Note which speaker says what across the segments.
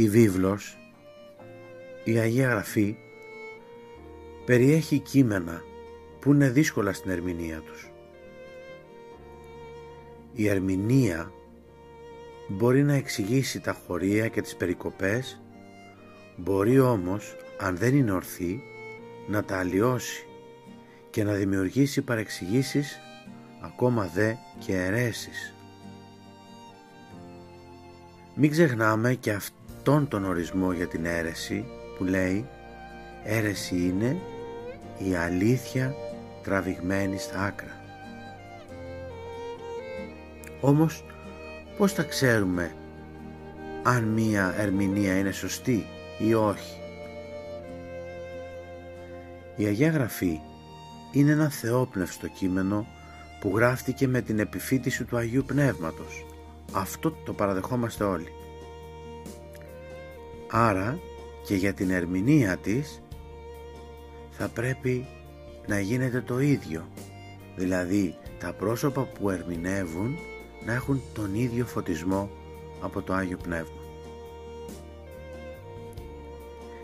Speaker 1: Η βίβλος, η Αγία Γραφή, περιέχει κείμενα που είναι δύσκολα στην ερμηνεία τους. Η ερμηνεία μπορεί να εξηγήσει τα χωρία και τις περικοπές, μπορεί όμως, αν δεν είναι ορθή, να τα αλλοιώσει και να δημιουργήσει παρεξηγήσεις ακόμα δε και αιρέσεις. Μην ξεχνάμε και αυτόν τον ορισμό για την αίρεση που λέει «Αίρεση είναι η αλήθεια τραβηγμένη στα άκρα». Όμως πώς θα ξέρουμε αν μία ερμηνεία είναι σωστή ή όχι; Η Αγία Γραφή είναι ένα θεόπνευστο κείμενο που γράφτηκε με την επιφύτηση του Αγίου Πνεύματος. Αυτό το παραδεχόμαστε όλοι. Άρα και για την ερμηνεία της θα πρέπει να γίνεται το ίδιο. Δηλαδή τα πρόσωπα που ερμηνεύουν να έχουν τον ίδιο φωτισμό από το Άγιο Πνεύμα.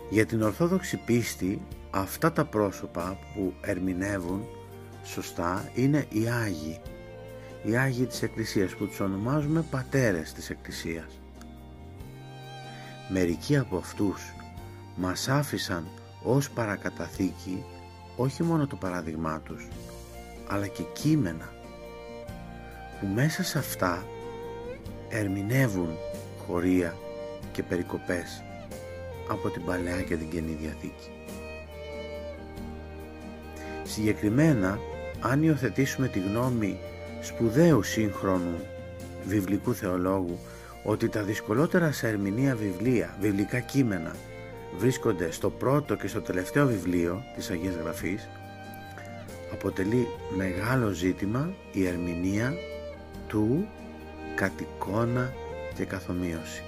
Speaker 1: Για την Ορθόδοξη πίστη αυτά τα πρόσωπα που ερμηνεύουν σωστά είναι οι Άγιοι. Οι Άγιοι της Εκκλησίας που τους ονομάζουμε πατέρες της Εκκλησίας. Μερικοί από αυτούς μας άφησαν ως παρακαταθήκη όχι μόνο το παράδειγμά τους αλλά και κείμενα που μέσα σε αυτά ερμηνεύουν χωρία και περικοπές από την Παλαιά και την Καινή Διαθήκη. Συγκεκριμένα, αν υιοθετήσουμε τη γνώμη σπουδαίου σύγχρονου βιβλικού θεολόγου ότι τα δυσκολότερα σε ερμηνεία βιβλία, βιβλικά κείμενα βρίσκονται στο πρώτο και στο τελευταίο βιβλίο της Αγίας Γραφής αποτελεί μεγάλο ζήτημα η ερμηνεία του κατοικώνα και καθομοίωση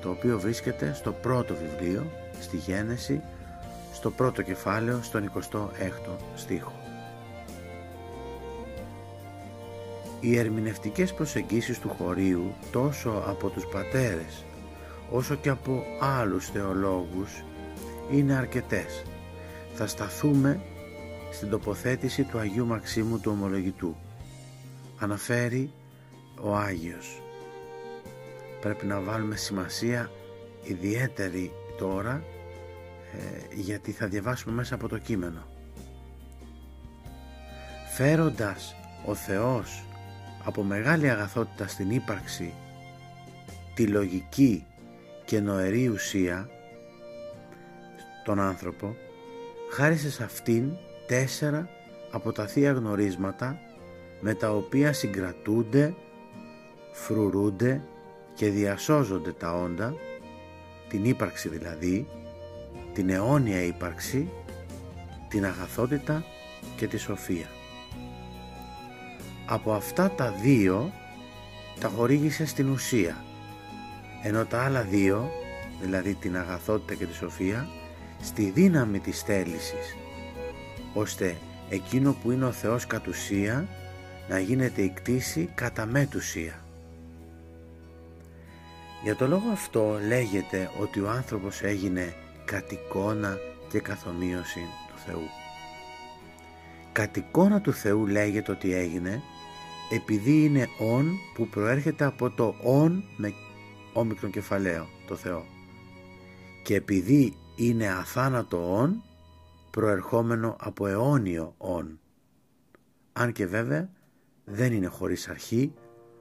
Speaker 1: το οποίο βρίσκεται στο πρώτο βιβλίο στη Γένεση στο πρώτο κεφάλαιο στον 26ο στίχο. Οι ερμηνευτικές προσεγγίσεις του χωρίου τόσο από τους πατέρες όσο και από άλλους θεολόγους είναι αρκετές. Θα σταθούμε στην τοποθέτηση του Αγίου Μαξίμου του Ομολογητού. Αναφέρει ο Άγιος. Πρέπει να βάλουμε σημασία ιδιαίτερη τώρα ε, γιατί θα διαβάσουμε μέσα από το κείμενο. Φέροντας ο Θεός από μεγάλη αγαθότητα στην ύπαρξη τη λογική και νοερή ουσία τον άνθρωπο χάρισε σε αυτήν τέσσερα από τα θεία γνωρίσματα με τα οποία συγκρατούνται, φρουρούνται και διασώζονται τα όντα την ύπαρξη δηλαδή την αιώνια ύπαρξη, την αγαθότητα και τη σοφία. Από αυτά τα δύο τα χορήγησε στην ουσία, ενώ τα άλλα δύο, δηλαδή την αγαθότητα και τη σοφία, στη δύναμη της θέλησης, ώστε εκείνο που είναι ο Θεός κατ' ουσία να γίνεται η κτήση κατά μετουσία. Για το λόγο αυτό λέγεται ότι ο άνθρωπος έγινε κατ' εικόνα και καθομοίωση του Θεού. Κατ' εικόνα του Θεού λέγεται ότι έγινε επειδή είναι «ον» που προέρχεται από το «ον» με όμικρον κεφαλαίο, το Θεό. Και επειδή είναι αθάνατο «ον» προερχόμενο από αιώνιο «ον». Αν και βέβαια δεν είναι χωρίς αρχή,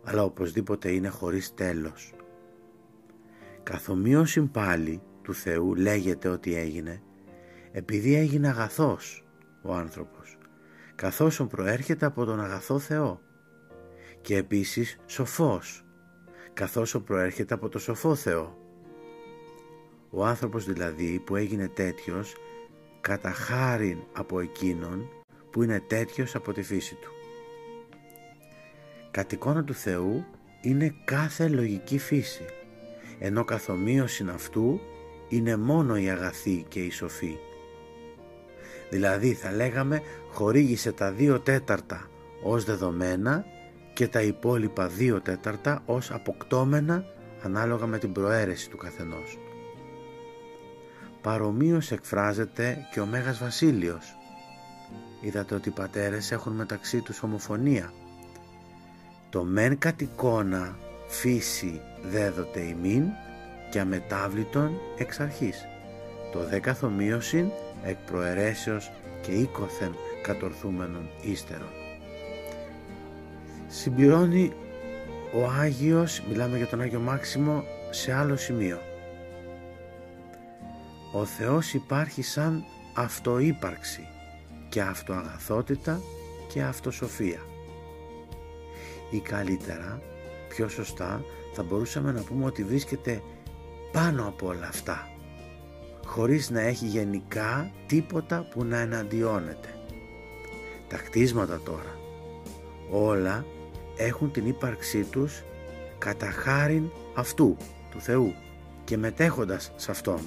Speaker 1: αλλά οπωσδήποτε είναι χωρίς τέλος. Καθομοίωση πάλι του Θεού λέγεται ότι έγινε επειδή έγινε αγαθός ο άνθρωπος καθώς προέρχεται από τον αγαθό Θεό και επίσης σοφός καθώς προέρχεται από το σοφό Θεό. Ο άνθρωπος δηλαδή που έγινε τέτοιος κατά χάριν από εκείνον που είναι τέτοιος από τη φύση του. Κατ' εικόνα του Θεού είναι κάθε λογική φύση ενώ καθομοίωση αυτού είναι μόνο η αγαθή και η σοφή. Δηλαδή θα λέγαμε χορήγησε τα δύο τέταρτα ως δεδομένα και τα υπόλοιπα δύο τέταρτα ως αποκτώμενα ανάλογα με την προαίρεση του καθενός. παρομοίως εκφράζεται και ο Μέγας Βασίλειος. Είδατε ότι οι πατέρες έχουν μεταξύ τους ομοφωνία. Το μεν κατ' εικόνα φύση δέδοτε ημίν και αμετάβλητον εξ αρχής. Το δε καθομοίωσιν εκ προαιρέσεως και οίκοθεν κατορθούμενον ύστερον. Συμπληρώνει ο Άγιος, μιλάμε για τον Άγιο Μάξιμο, σε άλλο σημείο. Ο Θεός υπάρχει σαν αυτούπαρξη και αυτοαγαθότητα και αυτοσοφία. Ή καλύτερα, πιο σωστά, θα μπορούσαμε να πούμε ότι βρίσκεται πάνω από όλα αυτά χωρίς να έχει γενικά τίποτα που να εναντιώνεται. Τα κτίσματα τώρα όλα έχουν την ύπαρξή τους κατά χάριν αυτού του Θεού και μετέχοντας σε Αυτόν.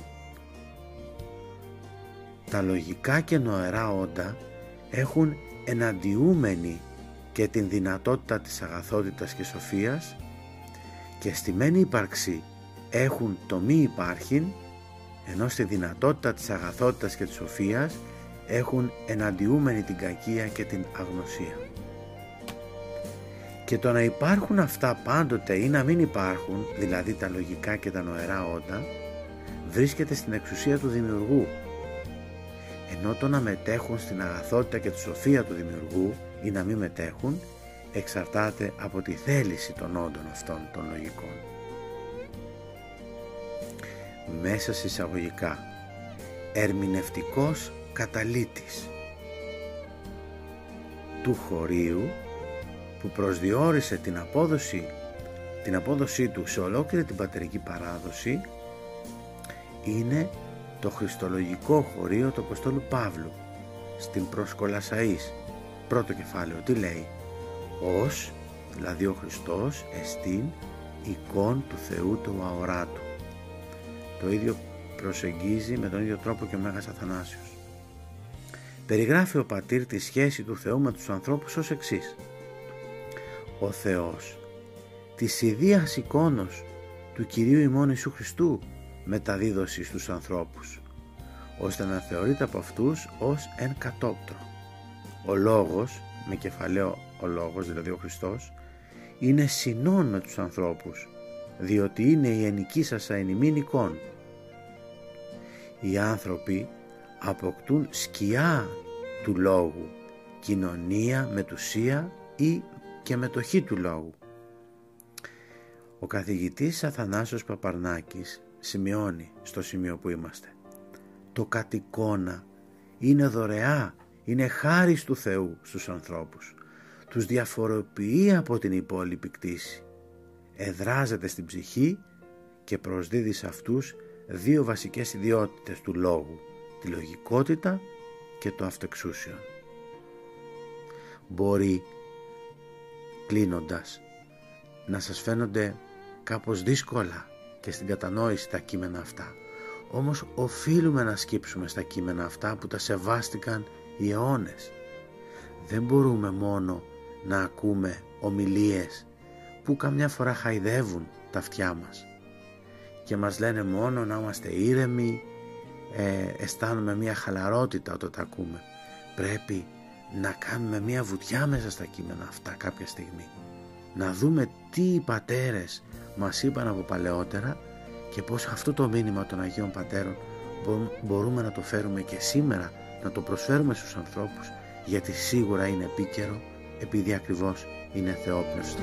Speaker 1: Τα λογικά και νοερά όντα έχουν εναντιούμενη και την δυνατότητα της αγαθότητας και σοφίας και στη μένη ύπαρξη έχουν το μη υπάρχειν ενώ στη δυνατότητα της αγαθότητας και της σοφίας έχουν εναντιούμενη την κακία και την αγνωσία. Και το να υπάρχουν αυτά πάντοτε ή να μην υπάρχουν, δηλαδή τα λογικά και τα νοερά όντα, βρίσκεται στην εξουσία του δημιουργού. Ενώ το να μετέχουν στην αγαθότητα και τη σοφία του δημιουργού ή να μην μετέχουν, εξαρτάται από τη θέληση των όντων αυτών των λογικών μέσα σε εισαγωγικά ερμηνευτικός καταλήτης του χωρίου που προσδιορίσε την απόδοση την απόδοσή του σε ολόκληρη την πατερική παράδοση είναι το χριστολογικό χωρίο του Αποστόλου Παύλου στην Προσκολασαΐς πρώτο κεφάλαιο τι λέει; Ως δηλαδή ο Χριστός εστίν εικόν του Θεού του αοράτου το ίδιο προσεγγίζει με τον ίδιο τρόπο και ο Μέγας Αθανάσιος. Περιγράφει ο πατήρ τη σχέση του Θεού με τους ανθρώπους ως εξής. Ο Θεός της ιδίας εικόνος του Κυρίου ημών Ιησού Χριστού μεταδίδωση στους ανθρώπους ώστε να θεωρείται από αυτούς ως εν κατόπτρο. Ο Λόγος, με κεφαλαίο ο Λόγος δηλαδή ο Χριστός, είναι συνόν με τους ανθρώπους διότι είναι η ενική σας αενημήν εικόν. Οι άνθρωποι αποκτούν σκιά του λόγου, κοινωνία, μετουσία ή και μετοχή του λόγου. Ο καθηγητής Αθανάσιος Παπαρνάκης σημειώνει στο σημείο που είμαστε «Το κατοικώνα είναι δωρεά, είναι χάρις του Θεού στους ανθρώπους. Τους διαφοροποιεί από την υπόλοιπη κτήση εδράζεται στην ψυχή και προσδίδει σε αυτούς δύο βασικές ιδιότητες του λόγου, τη λογικότητα και το αυτοεξούσιο. Μπορεί, κλείνοντας, να σας φαίνονται κάπως δύσκολα και στην κατανόηση τα κείμενα αυτά. Όμως οφείλουμε να σκύψουμε στα κείμενα αυτά που τα σεβάστηκαν οι αιώνες. Δεν μπορούμε μόνο να ακούμε ομιλίες που καμιά φορά χαϊδεύουν τα αυτιά μας και μας λένε μόνο να είμαστε ήρεμοι, ε, αισθάνουμε μια χαλαρότητα όταν τα ακούμε. Πρέπει να κάνουμε μια βουτιά μέσα στα κείμενα αυτά κάποια στιγμή. Να δούμε τι οι πατέρες μας είπαν από παλαιότερα και πως αυτό το μήνυμα των Αγίων Πατέρων μπορούμε να το φέρουμε και σήμερα, να το προσφέρουμε στους ανθρώπους γιατί σίγουρα είναι επίκαιρο επειδή ακριβώς είναι θεόπνευστο.